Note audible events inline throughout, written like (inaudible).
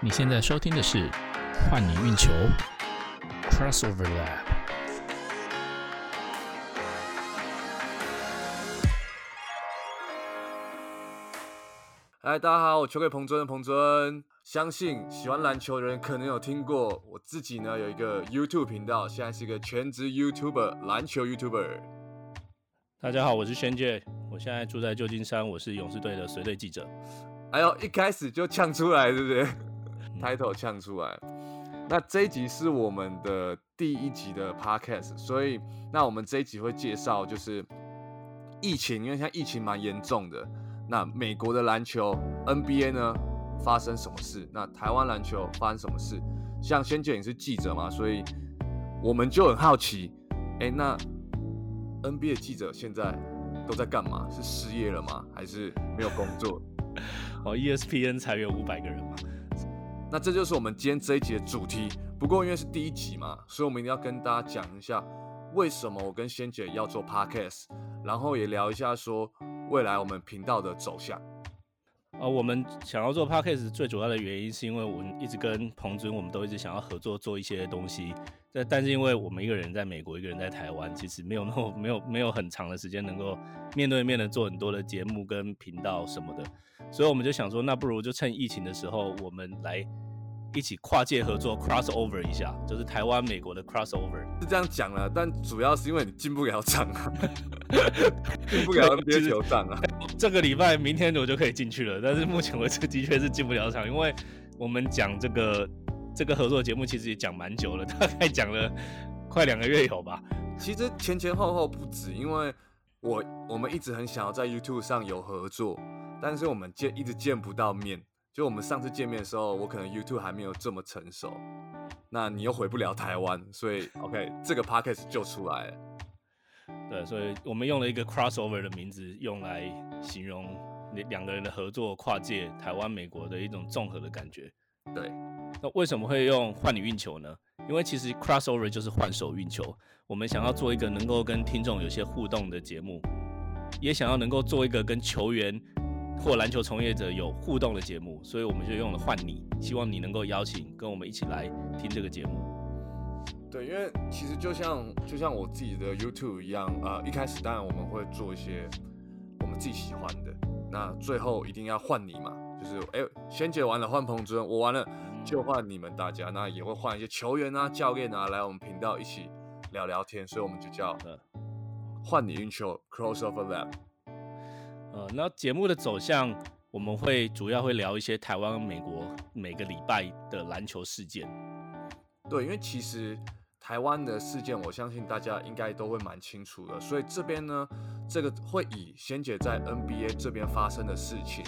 你现在收听的是《换你运球》Crossover Lab。嗨，大家好，我球给彭尊，彭尊。相信喜欢篮球的人可能有听过，我自己呢有一个 YouTube 频道，现在是一个全职 YouTuber，篮球 YouTuber。大家好，我是轩介，我现在住在旧金山，我是勇士队的随队记者。哎呦，一开始就呛出来，对不对？Title 呛出来。那这一集是我们的第一集的 Podcast，所以那我们这一集会介绍就是疫情，因为现在疫情蛮严重的。那美国的篮球 NBA 呢发生什么事？那台湾篮球发生什么事？像仙姐也是记者嘛，所以我们就很好奇，哎，那 NBA 记者现在都在干嘛？是失业了吗？还是没有工作？(laughs) 哦，ESPN 裁员五百个人嘛。那这就是我们今天这一集的主题。不过因为是第一集嘛，所以我们一定要跟大家讲一下，为什么我跟仙姐要做 Podcast，然后也聊一下说未来我们频道的走向。呃，我们想要做 Podcast 最主要的原因，是因为我们一直跟彭尊，我们都一直想要合作做一些东西。但但是因为我们一个人在美国，一个人在台湾，其实没有那么没有没有很长的时间能够面对面的做很多的节目跟频道什么的。所以我们就想说，那不如就趁疫情的时候，我们来一起跨界合作，crossover 一下，就是台湾美国的 crossover。是这样讲了，但主要是因为你进不了场啊，(laughs) 进不了地球场啊。这个礼拜明天我就可以进去了，但是目前为止的确是进不了场，因为我们讲这个这个合作节目其实也讲蛮久了，大概讲了快两个月有吧。其实前前后后不止，因为我我们一直很想要在 YouTube 上有合作。但是我们见一直见不到面，就我们上次见面的时候，我可能 YouTube 还没有这么成熟，那你又回不了台湾，所以 OK 这个 Podcast 就出来了。对，所以我们用了一个 crossover 的名字，用来形容两个人的合作跨界台湾美国的一种综合的感觉。对，那为什么会用换你运球呢？因为其实 crossover 就是换手运球，我们想要做一个能够跟听众有些互动的节目，也想要能够做一个跟球员。或篮球从业者有互动的节目，所以我们就用了换你，希望你能够邀请跟我们一起来听这个节目。对，因为其实就像就像我自己的 YouTube 一样，呃，一开始当然我们会做一些我们自己喜欢的，那最后一定要换你嘛，就是哎，先解完了换彭主任，我完了就换你们大家，那也会换一些球员啊、教练啊来我们频道一起聊聊天，所以我们就叫换你运球 Crossover Lab。呃，那节目的走向，我们会主要会聊一些台湾、美国每个礼拜的篮球事件。对，因为其实台湾的事件，我相信大家应该都会蛮清楚的。所以这边呢，这个会以仙姐在 NBA 这边发生的事情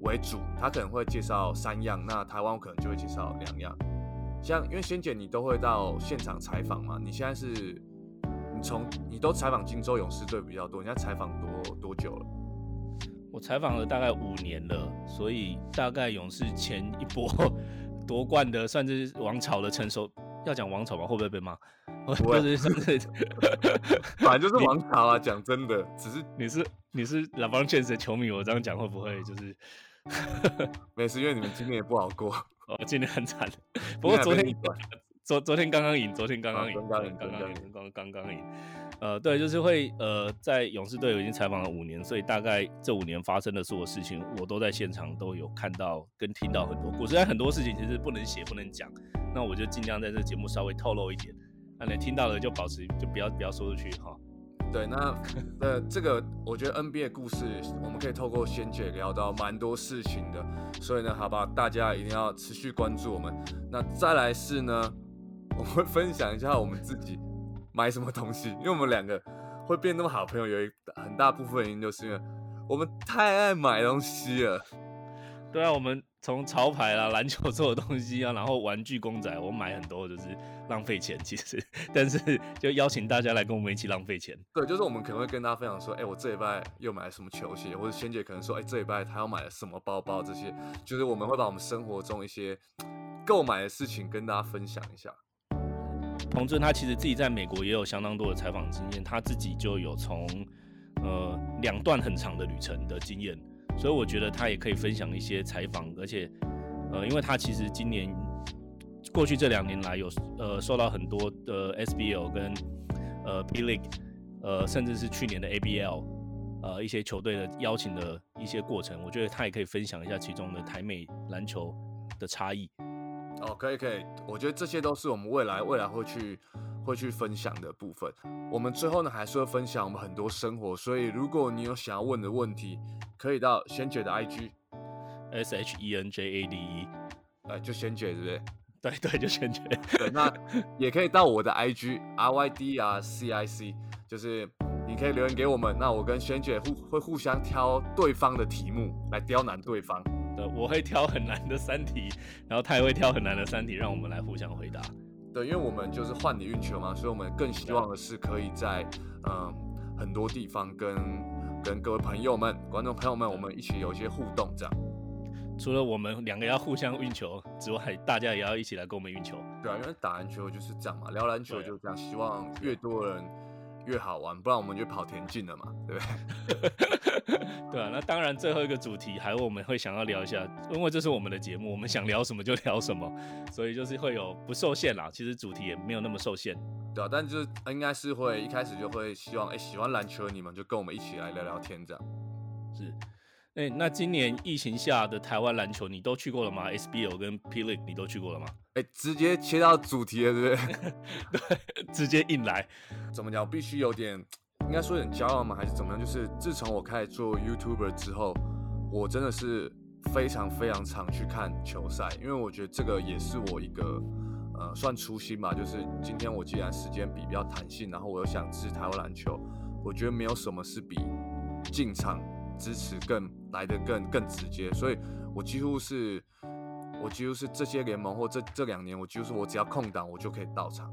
为主，她可能会介绍三样，那台湾我可能就会介绍两样。像因为仙姐你都会到现场采访嘛，你现在是，你从你都采访金州勇士队比较多，你现在采访多多久了？我采访了大概五年了，所以大概勇士 (laughs) 前一波夺冠的，算是王朝的成熟。要讲王朝吗？会不会被骂？不会，(laughs) 反正就是王朝啊。讲真的，只是你是你是老邦确实的球迷，我这样讲会不会就是？没事，因为你们今天也不好过。我，(laughs) 今天很惨。(laughs) 不过昨天昨昨天刚刚赢，昨天刚刚赢，刚刚赢，刚刚赢，刚刚刚赢。呃，对，就是会呃，在勇士队已经采访了五年，所以大概这五年发生的所有事情，我都在现场都有看到跟听到很多。故事。但很多事情其实不能写不能讲，那我就尽量在这节目稍微透露一点，那你听到了就保持就不要不要说出去哈。对，那呃这个我觉得 NBA 故事我们可以透过仙姐聊到蛮多事情的，所以呢，好吧，大家一定要持续关注我们。那再来是呢，我会分享一下我们自己。买什么东西？因为我们两个会变那么好朋友，有一很大部分原因就是因为我们太爱买东西了。对啊，我们从潮牌啦、篮球做的东西啊，然后玩具公仔，我买很多就是浪费钱，其实，但是就邀请大家来跟我们一起浪费钱。对，就是我们可能会跟大家分享说，哎，我这礼拜又买了什么球鞋，或者仙姐可能说，哎，这礼拜她要买了什么包包，这些就是我们会把我们生活中一些 (tsk) 购买的事情跟大家分享一下。彭尊他其实自己在美国也有相当多的采访经验，他自己就有从呃两段很长的旅程的经验，所以我觉得他也可以分享一些采访，而且呃，因为他其实今年过去这两年来有呃受到很多的 SBL 跟呃 P League，呃甚至是去年的 ABL，呃一些球队的邀请的一些过程，我觉得他也可以分享一下其中的台美篮球的差异。哦，可以可以，我觉得这些都是我们未来未来会去会去分享的部分。我们最后呢还是会分享我们很多生活，所以如果你有想要问的问题，可以到仙姐的 IG S H E N J A D E，哎，就仙姐对不对？对对，就仙姐。对，那也可以到我的 IG R Y D R C I C，就是你可以留言给我们，那我跟仙姐互会互相挑对方的题目来刁难对方。我会挑很难的三题，然后他也会挑很难的三题，让我们来互相回答。对，因为我们就是换你运球嘛，所以我们更希望的是可以在嗯很多地方跟跟各位朋友们、观众朋友们，我们一起有一些互动，这样。除了我们两个要互相运球之外，大家也要一起来跟我们运球。对啊，因为打篮球就是这样嘛，聊篮球就是这样，希望越多人。越好玩，不然我们就跑田径了嘛，对不对？(laughs) 对啊，那当然最后一个主题还有我们会想要聊一下，因为这是我们的节目，我们想聊什么就聊什么，所以就是会有不受限啦。其实主题也没有那么受限，对啊，但就是应该是会一开始就会希望，哎，喜欢篮球的你们就跟我们一起来聊聊天这样。是，哎，那今年疫情下的台湾篮球你都去过了吗？SBL 跟 P League 你都去过了吗？哎，直接切到主题了，对不对？(laughs) 对，直接硬来。怎么讲？必须有点，应该说有点骄傲吗？还是怎么样？就是自从我开始做 YouTuber 之后，我真的是非常非常常去看球赛，因为我觉得这个也是我一个呃算初心吧。就是今天我既然时间比比较弹性，然后我又想支持台湾篮球，我觉得没有什么是比进场支持更来的更更直接，所以我几乎是。我几乎是这些联盟或这这两年，我几乎是我只要空档，我就可以到场。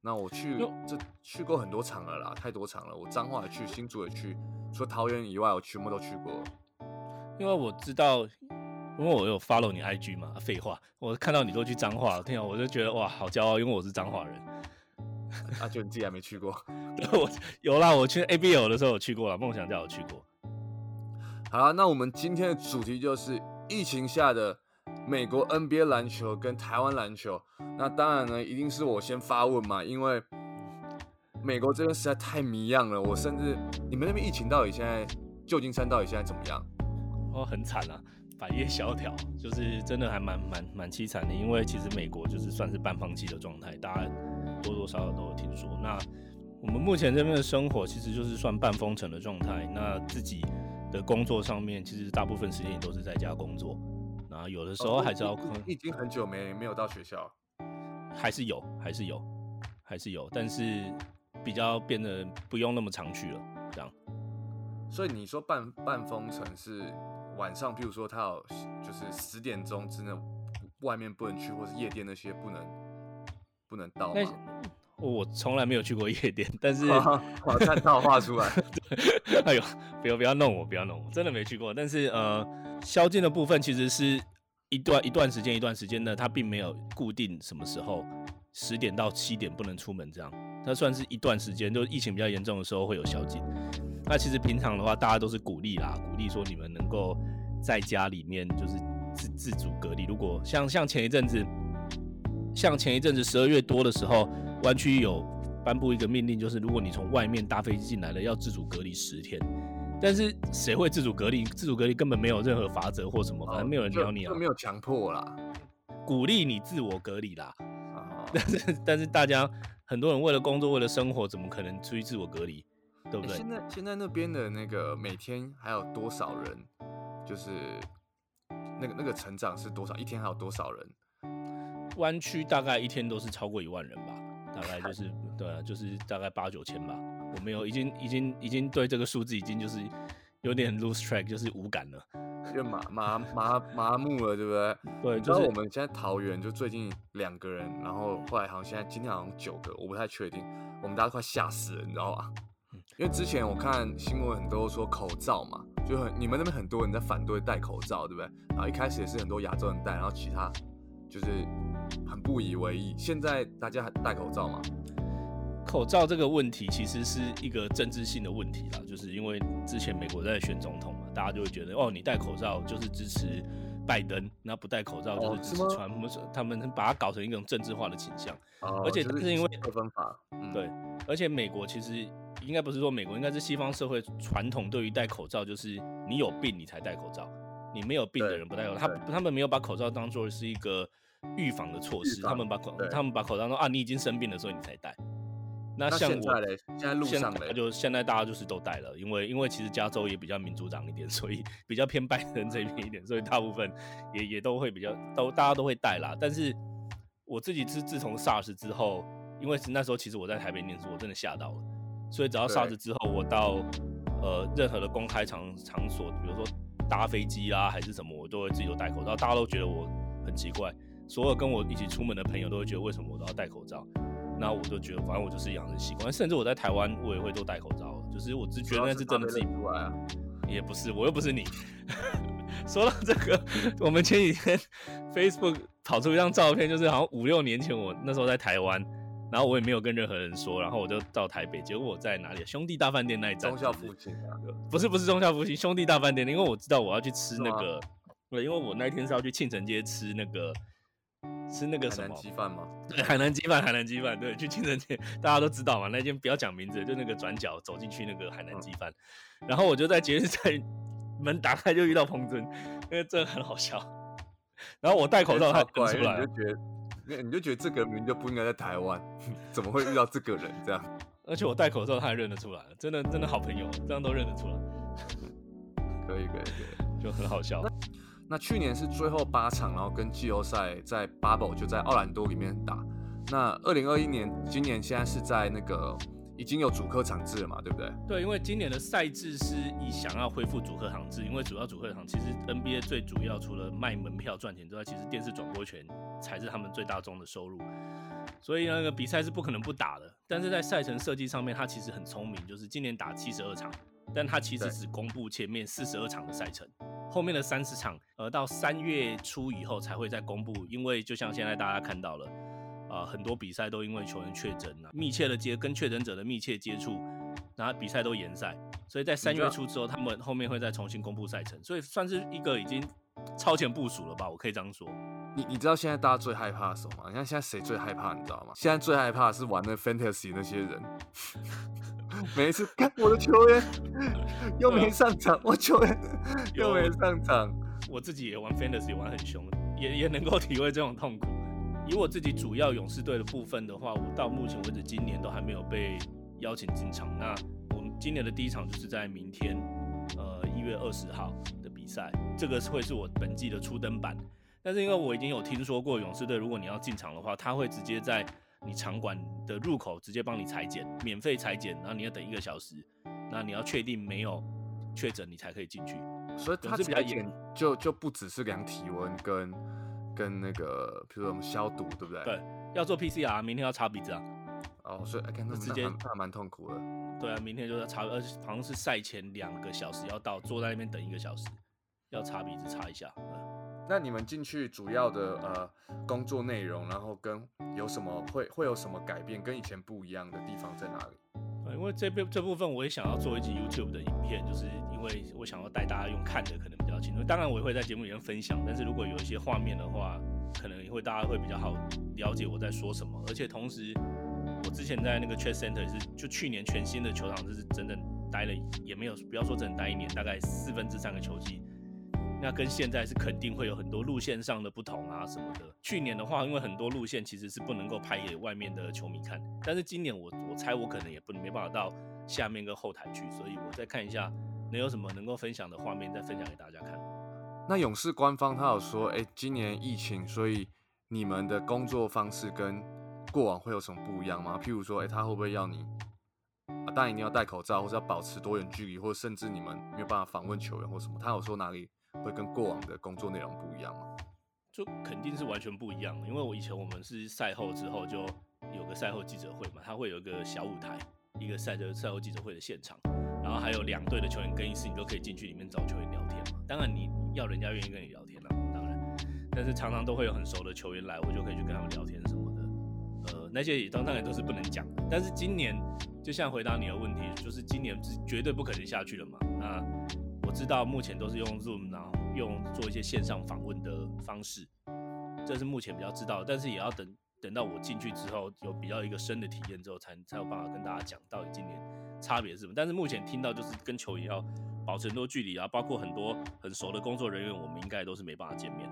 那我去这去过很多场了啦，太多场了。我彰化也去，新竹也去，除了桃园以外，我全部都去过。因为我知道，因为我有 follow 你 IG 嘛。废话，我看到你都去彰化，听到我就觉得哇，好骄傲，因为我是彰化人。(laughs) 啊，就你自己还没去过？(laughs) 我有啦，我去 ABL 的时候有去过了，梦想家有去过。好了，那我们今天的主题就是疫情下的。美国 NBA 篮球跟台湾篮球，那当然呢，一定是我先发问嘛，因为美国这边实在太迷样了。我甚至，你们那边疫情到底现在，旧金山到底现在怎么样？哦，很惨啊，百业萧条，就是真的还蛮蛮蛮凄惨的。因为其实美国就是算是半放弃的状态，大家多多少少都有听说。那我们目前这边的生活其实就是算半封城的状态。那自己的工作上面，其实大部分时间也都是在家工作。啊，有的时候还是要，已经很久没没有到学校，还是有，还是有，还是有，但是比较变得不用那么常去了，这样。所以你说半半封城是晚上，譬如说他有就是十点钟之内外面不能去，或是夜店那些不能不能到吗？我从来没有去过夜店，但是我看套画出来，(laughs) 哎呦，不要不要弄我，不要弄我，真的没去过，但是呃。宵禁的部分其实是一段一段时间一段时间的，它并没有固定什么时候十点到七点不能出门这样，它算是一段时间，就疫情比较严重的时候会有宵禁。那其实平常的话，大家都是鼓励啦，鼓励说你们能够在家里面就是自自主隔离。如果像像前一阵子，像前一阵子十二月多的时候，湾区有颁布一个命令，就是如果你从外面搭飞机进来了，要自主隔离十天。但是谁会自主隔离？自主隔离根本没有任何法则或什么，反正没有人教你啊，没有强迫啦，鼓励你自我隔离啦。(laughs) 但是但是大家很多人为了工作为了生活，怎么可能出去自我隔离？对不对？现在现在那边的那个每天还有多少人？就是那个那个成长是多少？一天还有多少人？湾区大概一天都是超过一万人吧，大概就是对啊，就是大概八九千吧。我没有，已经已经已经对这个数字已经就是有点 lose track，就是无感了，就麻麻麻麻木了，对不对？对，就是我们现在桃园就最近两个人，然后后来好像现在今天好像九个，我不太确定。我们大家快吓死了，你知道吧？因为之前我看新闻很多说口罩嘛，就很你们那边很多人在反对戴口罩，对不对？然后一开始也是很多亚洲人戴，然后其他就是很不以为意。现在大家还戴口罩吗？口罩这个问题其实是一个政治性的问题啦，就是因为之前美国在选总统嘛，大家就会觉得哦，你戴口罩就是支持拜登，那不戴口罩就是支持川普，他们把它搞成一种政治化的倾向。而且是因为二分法，对，而且美国其实应该不是说美国，应该是西方社会传统对于戴口罩就是你有病你才戴口罩，你没有病的人不戴口罩。他他们没有把口罩当做是一个预防的措施，他们把口他们把口罩说啊你已经生病了，所以你才戴。那像我现在路上嘞，就现在大家就是都戴了，因为因为其实加州也比较民主党一点，所以比较偏拜登这边一点，所以大部分也也都会比较都大家都会戴啦。但是我自己自自从 SARS 之后，因为是那时候其实我在台北念书，我真的吓到了，所以只要 SARS 之后，我到呃任何的公开场场所，比如说搭飞机啦还是什么，我都会自己都戴口罩，大家都觉得我很奇怪，所有跟我一起出门的朋友都会觉得为什么我都要戴口罩。那我就觉得，反正我就是养成习惯，甚至我在台湾，我也会都戴口罩。就是我只觉得那是真的自己不爱啊，也不是，我又不是你。(laughs) 说到这个，我们前几天 Facebook 跑出一张照片，就是好像五六年前我那时候在台湾，然后我也没有跟任何人说，然后我就到台北，结果我在哪里？兄弟大饭店那一站。中校附近啊？不是不是中校附近，兄弟大饭店，因为我知道我要去吃那个，对，因为我那一天是要去庆城街吃那个。吃那个什么鸡饭吗？(laughs) 对，海南鸡饭，海南鸡饭。对，去清城街，大家都知道嘛。那间不要讲名字，就那个转角走进去那个海南鸡饭。然后我就在节日在门打开就遇到彭尊，因为真的很好笑。然后我戴口罩，他出来，你就觉得，你就觉得这个名就不应该在台湾，(laughs) 怎么会遇到这个人这样？(laughs) 而且我戴口罩，他还认得出来，真的真的好朋友，这样都认得出来。可以可以可以，就很好笑。那去年是最后八场，然后跟季后赛在 Bubble 就在奥兰多里面打。那二零二一年，今年现在是在那个已经有主客场制了嘛，对不对？对，因为今年的赛制是以想要恢复主客场制，因为主要主客场其实 NBA 最主要除了卖门票赚钱之外，其实电视转播权才是他们最大宗的收入。所以那个比赛是不可能不打的。但是在赛程设计上面，它其实很聪明，就是今年打七十二场，但它其实只公布前面四十二场的赛程。后面的三十场，呃，到三月初以后才会再公布，因为就像现在大家看到了，啊，很多比赛都因为球员确诊了，密切的接跟确诊者的密切接触，然后比赛都延赛，所以在三月初之后，他们后面会再重新公布赛程，所以算是一个已经超前部署了吧，我可以这样说。你你知道现在大家最害怕什么吗？你看现在谁最害怕，你知道吗？现在最害怕是玩那 fantasy 那些人。(laughs) 每一次看我的球员又没上场，我球员又没上场。我自己也玩 fantasy 玩很凶，也也能够体会这种痛苦。以我自己主要勇士队的部分的话，我到目前为止今年都还没有被邀请进场。那我们今年的第一场就是在明天，呃，一月二十号的比赛，这个会是我本季的初登版。但是因为我已经有听说过勇士队，如果你要进场的话，他会直接在。你场馆的入口直接帮你裁剪，免费裁剪，然后你要等一个小时，那你要确定没有确诊，你才可以进去。所以它是比较严，就就不只是量体温跟跟那个，比如说我们消毒，对不对？对，要做 PCR，明天要擦鼻子啊。哦，所以看那直接那蛮痛苦的。对啊，明天就要擦，而且好像是赛前两个小时要到，坐在那边等一个小时，要擦鼻子擦一下。那你们进去主要的呃工作内容，然后跟有什么会会有什么改变，跟以前不一样的地方在哪里？因为这边这部分我也想要做一集 YouTube 的影片，就是因为我想要带大家用看的可能比较清楚。当然我也会在节目里面分享，但是如果有一些画面的话，可能也会大家会比较好了解我在说什么。而且同时，我之前在那个 Trade Center 也是就去年全新的球场，就是整整待了也没有不要说整整待一年，大概四分之三个球季。那跟现在是肯定会有很多路线上的不同啊什么的。去年的话，因为很多路线其实是不能够拍给外面的球迷看，但是今年我我猜我可能也不没办法到下面跟后台去，所以我再看一下能有什么能够分享的画面再分享给大家看。那勇士官方他有说，哎，今年疫情，所以你们的工作方式跟过往会有什么不一样吗？譬如说，哎，他会不会要你啊，当然一定要戴口罩，或者要保持多远距离，或者甚至你们没有办法访问球员或什么？他有说哪里？会跟过往的工作内容不一样吗？就肯定是完全不一样的，因为我以前我们是赛后之后就有个赛后记者会嘛，他会有一个小舞台，一个赛的赛后记者会的现场，然后还有两队的球员更衣室，你都可以进去里面找球员聊天嘛。当然你要人家愿意跟你聊天啦，当然，但是常常都会有很熟的球员来，我就可以去跟他们聊天什么的。呃，那些也当然都是不能讲的。但是今年就像回答你的问题，就是今年是绝对不可能下去了嘛。那知道目前都是用 Zoom，然后用做一些线上访问的方式，这是目前比较知道，但是也要等等到我进去之后，有比较一个深的体验之后，才才有办法跟大家讲到底今年差别是什么。但是目前听到就是跟球也要保持很多距离啊，包括很多很熟的工作人员，我们应该都是没办法见面。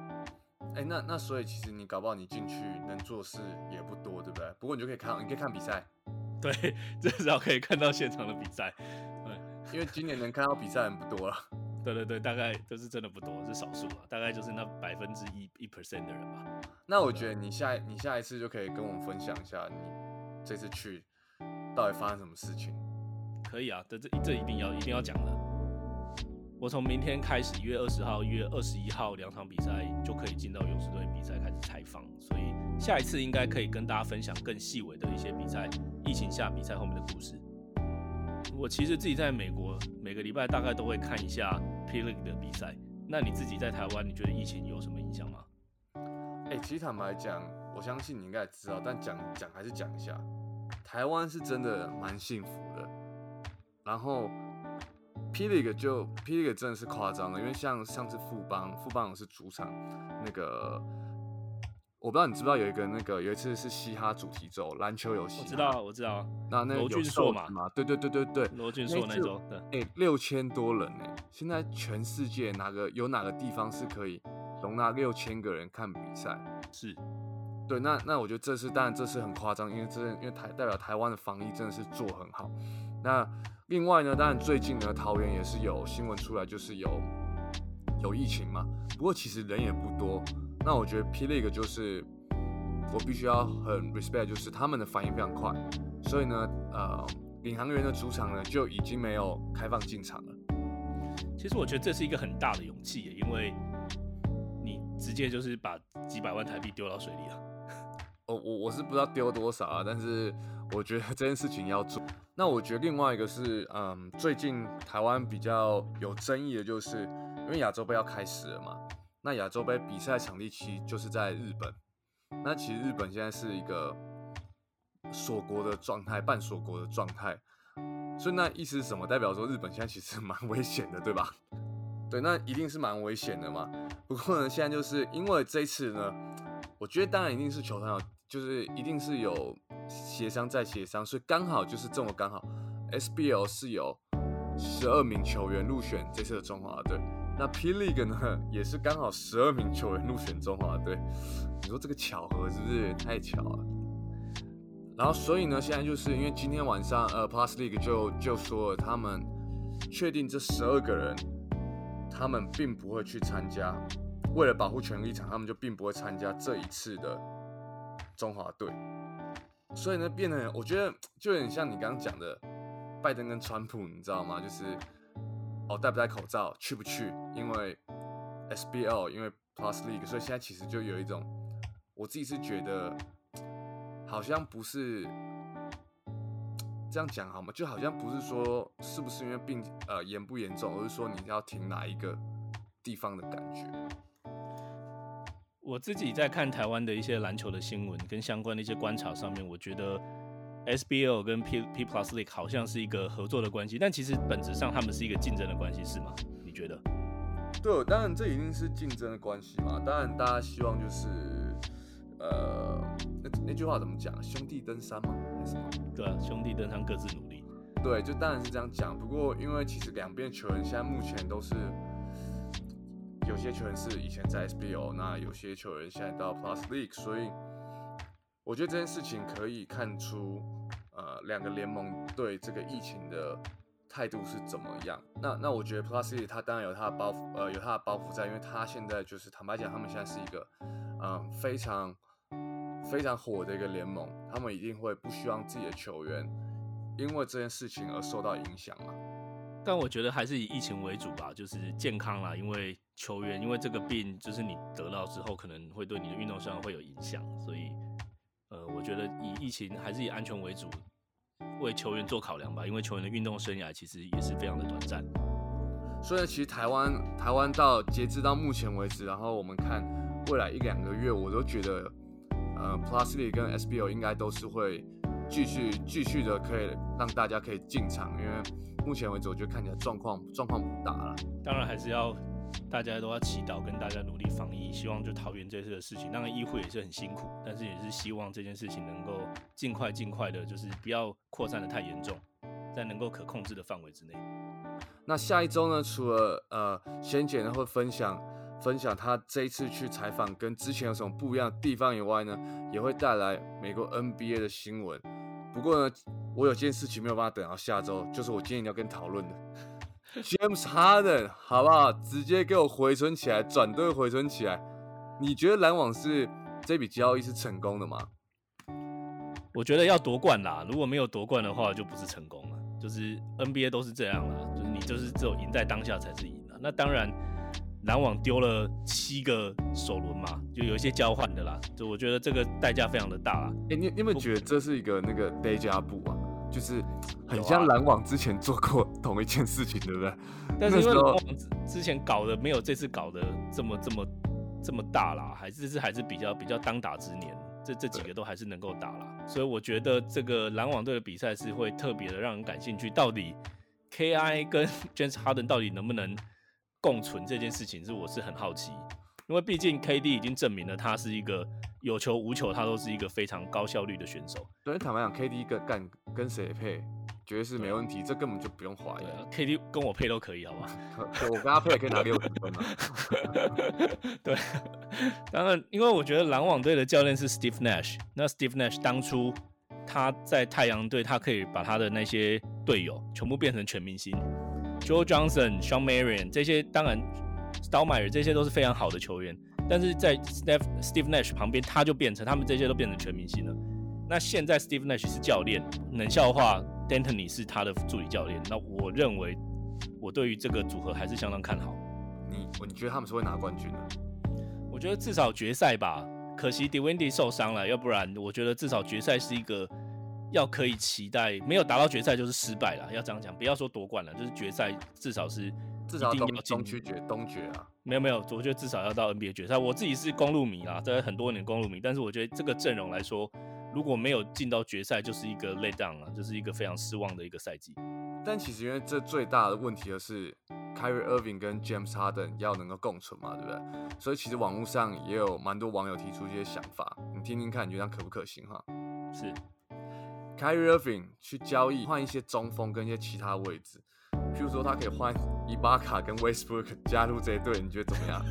哎、那那所以其实你搞不好你进去能做事也不多，对不对？不过你就可以看，你可以看比赛，对，(laughs) 至少可以看到现场的比赛。因为今年能看到比赛人不多 (laughs) 了。对对对，大概就是真的不多，是少数啊，大概就是那百分之一一 percent 的人吧。那我觉得你下你下一次就可以跟我们分享一下你这次去到底发生什么事情。可以啊，这这这一定要一定要讲的。我从明天开始，一月二十号、一月二十一号两场比赛就可以进到勇士队比赛开始采访，所以下一次应该可以跟大家分享更细微的一些比赛，疫情下比赛后面的故事。我其实自己在美国每个礼拜大概都会看一下 P League 的比赛。那你自己在台湾，你觉得疫情有什么影响吗？哎、其实坦白讲，我相信你应该也知道，但讲讲还是讲一下，台湾是真的蛮幸福的。然后 P League 就 P League 真的是夸张了，因为像上次富邦，富邦是主场那个，我不知道你知不知道有一个那个有一次是嘻哈主题周，篮球游戏，我知道，我知道，那那有罗俊硕嘛嘛，对对对对对，罗俊硕那次种，对，哎，六千多人呢、现在全世界哪个有哪个地方是可以容纳六千个人看比赛？是对，那那我觉得这次当然这次很夸张，因为这因为台代表台湾的防疫真的是做很好。那另外呢，当然最近呢，桃园也是有新闻出来，就是有有疫情嘛。不过其实人也不多。那我觉得 P League 就是我必须要很 respect，就是他们的反应非常快，所以呢，呃，领航员的主场呢就已经没有开放进场了。其实我觉得这是一个很大的勇气耶，因为你直接就是把几百万台币丢到水里了。我我我是不知道丢多少啊，但是我觉得这件事情要做。那我觉得另外一个是，嗯，最近台湾比较有争议的就是，因为亚洲杯要开始了嘛，那亚洲杯比赛场地其实就是在日本。那其实日本现在是一个锁国的状态，半锁国的状态，所以那意思是什么？代表说日本现在其实蛮危险的，对吧？对，那一定是蛮危险的嘛。不过呢，现在就是因为这一次呢，我觉得当然一定是球团，就是一定是有协商再协商，所以刚好就是这么刚好，SBL 是有十二名球员入选这次的中华队，那 P League 呢 (laughs) 也是刚好十二名球员入选中华队，你说这个巧合是不是也太巧了？然后所以呢，现在就是因为今天晚上呃 Plus League 就就说了他们确定这十二个人，他们并不会去参加。为了保护权利场，他们就并不会参加这一次的中华队，所以呢，变得我觉得就有点像你刚刚讲的拜登跟川普，你知道吗？就是哦，戴不戴口罩，去不去？因为 SBL，因为 Plus League，所以现在其实就有一种，我自己是觉得好像不是这样讲好吗？就好像不是说是不是因为病呃严不严重，而是说你要停哪一个地方的感觉。我自己在看台湾的一些篮球的新闻跟相关的一些观察上面，我觉得 SBL 跟 P P Plus League 好像是一个合作的关系，但其实本质上他们是一个竞争的关系，是吗？你觉得？对，当然这一定是竞争的关系嘛。当然大家希望就是，呃，那那句话怎么讲？兄弟登山吗？还是什么？对啊，兄弟登山各自努力。对，就当然是这样讲。不过因为其实两边球员现在目前都是，有些球员是以前在 SBL，那有些球员现在到 Plus League，所以我觉得这件事情可以看出，呃，两个联盟对这个疫情的态度是怎么样。那那我觉得 plus 他当然有它的包袱，呃，有它的包袱在，因为它现在就是坦白讲，他们现在是一个，嗯、非常非常火的一个联盟，他们一定会不希望自己的球员。因为这件事情而受到影响嘛。但我觉得还是以疫情为主吧，就是健康啦。因为球员因为这个病，就是你得到之后可能会对你的运动生涯会有影响，所以，我觉得以疫情还是以安全为主，为球员做考量吧。因为球员的运动生涯其实也是非常的短暂。所以，其实台湾台湾到截至到目前为止，然后我们看未来一两个月，我都觉得，呃，Plus League 跟 SBO 应该都是会继续继续的可以让大家可以进场，因为目前为止我觉得看起来状况状况不大了。当然还是要大家都要祈祷，跟大家努力防疫，希望就桃园这次的事情，当然医护也是很辛苦，但是也是希望这件事情能够尽快尽快的，就是不要扩散的太严重，在能够可控制的范围之内。那下一周呢，除了呃，仙姐呢会分享分享她这一次去采访跟之前有什么不一样的地方以外呢，也会带来美国 NBA 的新闻。不过呢，我有件事情没有办法等到下周，就是我今天要跟讨论的。James Harden，好不好？直接给我回存起来，转队回存起来。你觉得篮网是这笔交易是成功的吗？我觉得要夺冠啦，如果没有夺冠的话，就不是成功了。就是 NBA 都是这样啦，就是你就是只有赢在当下才是赢了。那当然，篮网丢了七个首轮嘛，就有一些交换的啦。就我觉得这个代价非常的大啦。哎，你你有没有觉得这是一个那个 day 加布啊？就是很像篮网之前做过 (laughs) 同一件事情，对不对？但是因为篮网之前搞的没有这次搞的这么这么这么大啦，还是是还是比较比较当打之年，这这几个都还是能够打啦。所以我觉得这个篮网队的比赛是会特别的让人感兴趣。到底 KI 跟 (laughs) James Harden 到底能不能共存这件事情，是我是很好奇，因为毕竟 KD 已经证明了他是一个。有球无球，他都是一个非常高效率的选手。所以坦白讲，KD 跟干跟谁配，绝对是没问题，这根本就不用怀疑。KD 跟我配都可以，好吧？(laughs) 我跟他配也可以拿六十分嘛。(laughs) 对，当然，因为我觉得篮网队的教练是 Steve Nash，那 Steve Nash 当初他在太阳队，他可以把他的那些队友全部变成全明星，Joe Johnson、Sean Marion 这些，当然 s t a l m e y e r 这些都是非常好的球员。但是在 Steve Steve Nash 旁边，他就变成他们这些都变成全明星了。那现在 Steve Nash 是教练，冷笑话 D'Antoni 是他的助理教练。那我认为，我对于这个组合还是相当看好。你你觉得他们是会拿冠军的？我觉得至少决赛吧。可惜 d e w i n d y 受伤了，要不然我觉得至少决赛是一个要可以期待。没有达到决赛就是失败了，要这样讲。不要说夺冠了，就是决赛至少是。至少东东区决东决啊，没有没有，我觉得至少要到 NBA 决赛。我自己是公路迷啦，在很多年公路迷，但是我觉得这个阵容来说，如果没有进到决赛，就是一个 lay down 啊，就是一个非常失望的一个赛季。但其实因为这最大的问题的是，Kyrie Irving 跟 James Harden 要能够共存嘛，对不对？所以其实网络上也有蛮多网友提出一些想法，你听听看，你觉得可不可行哈？是，Kyrie Irving 去交易换一些中锋跟一些其他位置。譬如说，他可以换伊巴卡跟 Westbrook 加入这一队，你觉得怎么样？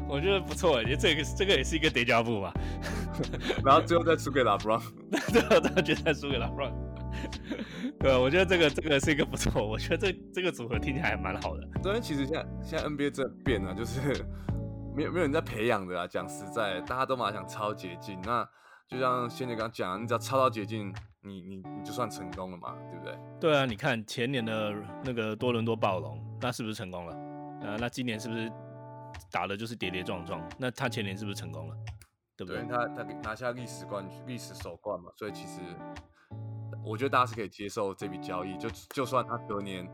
(laughs) 我觉得不错，觉得这个这个也是一个叠加步吧。(laughs) 然后最后再输给 LeBron，最后再决赛输给 LeBron。(laughs) 对，我觉得这个这个是一个不错，我觉得这这个组合听起来还蛮好的。昨天其实现在现在 NBA 真的变了，就是没有没有人在培养的啦。讲实在，大家都嘛想超捷径。那就像仙姐刚刚讲，你只要超到捷径。你你你就算成功了嘛，对不对？对啊，你看前年的那个多伦多暴龙，那是不是成功了？啊，那今年是不是打的就是跌跌撞撞？那他前年是不是成功了？对不对？他他拿下历史冠军、历史首冠嘛，所以其实我觉得大家是可以接受这笔交易，就就算他隔年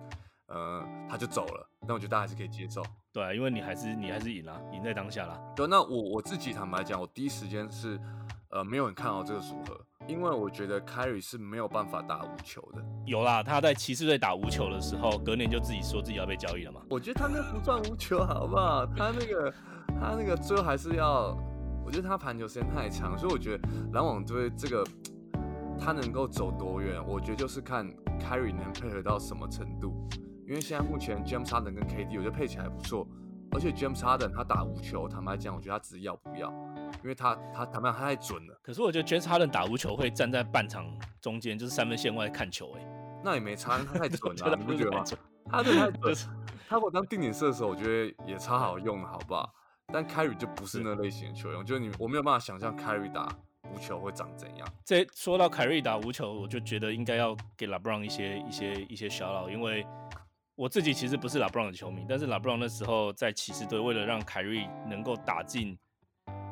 呃他就走了，但我觉得大家还是可以接受。对，啊因为你还是你还是赢了，赢在当下了。对，那我我自己坦白讲，我第一时间是呃没有很看好这个组合。因为我觉得凯瑞是没有办法打无球的。有啦，他在骑士队打无球的时候，隔年就自己说自己要被交易了嘛。我觉得他那不算无球，好不好？他那个他那个最后还是要，我觉得他盘球时间太长，所以我觉得篮网队这个他能够走多远，我觉得就是看凯瑞能配合到什么程度。因为现在目前 James Harden 跟 KD 我觉得配起来不错，而且 James Harden 他打无球，坦白讲，我觉得他只是要不要。因为他他他们太准了，可是我觉得 James Harden 打无球会站在半场中间，就是三分线外看球，哎，那也没差，他太准了，(laughs) 你不觉得吗？他太 (laughs) 准，他如果当定点射手，我觉得也超好用，好不好？但 Carry 就不是那类型的球员，我觉得你我没有办法想象 Carry 打无球会长怎样。这说到 Carry 打无球，我就觉得应该要给 LeBron 一些一些一些小老，因为我自己其实不是 LeBron 的球迷，但是 LeBron 那时候在骑士队，为了让 Carry 能够打进。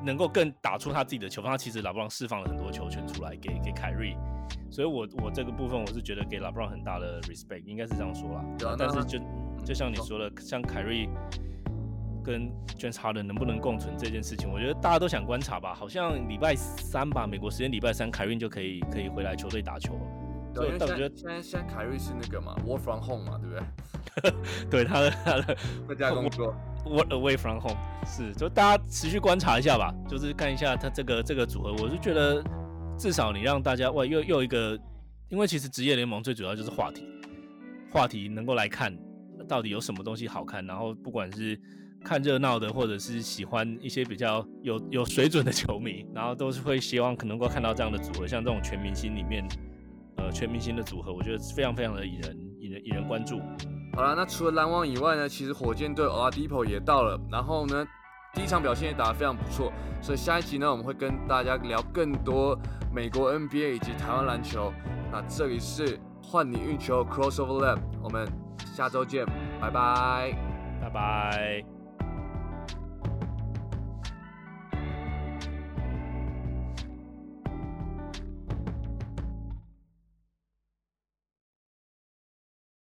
能够更打出他自己的球，他其实拉布朗释放了很多球权出来给给凯瑞，所以我我这个部分我是觉得给拉布朗很大的 respect，应该是这样说啦。对啊，但是就就像你说的，像凯瑞跟 James Harden 能不能共存这件事情，我觉得大家都想观察吧。好像礼拜三吧，美国时间礼拜三，凯瑞就可以可以回来球队打球了。对，因为觉得现在现在现在凯瑞是那个嘛，work from home 嘛，对不对？(laughs) 对他的他的 (laughs) 在家工作。work away from home 是，就大家持续观察一下吧，就是看一下他这个这个组合，我是觉得至少你让大家哇，又又一个，因为其实职业联盟最主要就是话题，话题能够来看到底有什么东西好看，然后不管是看热闹的，或者是喜欢一些比较有有水准的球迷，然后都是会希望可能够看到这样的组合，像这种全明星里面，呃，全明星的组合，我觉得非常非常的引人引人引人关注。好了，那除了篮网以外呢，其实火箭队 Oladipo 也到了，然后呢，第一场表现也打得非常不错，所以下一集呢，我们会跟大家聊更多美国 NBA 以及台湾篮球。那这里是换你运球 Crossover Lab，我们下周见，拜拜。拜拜。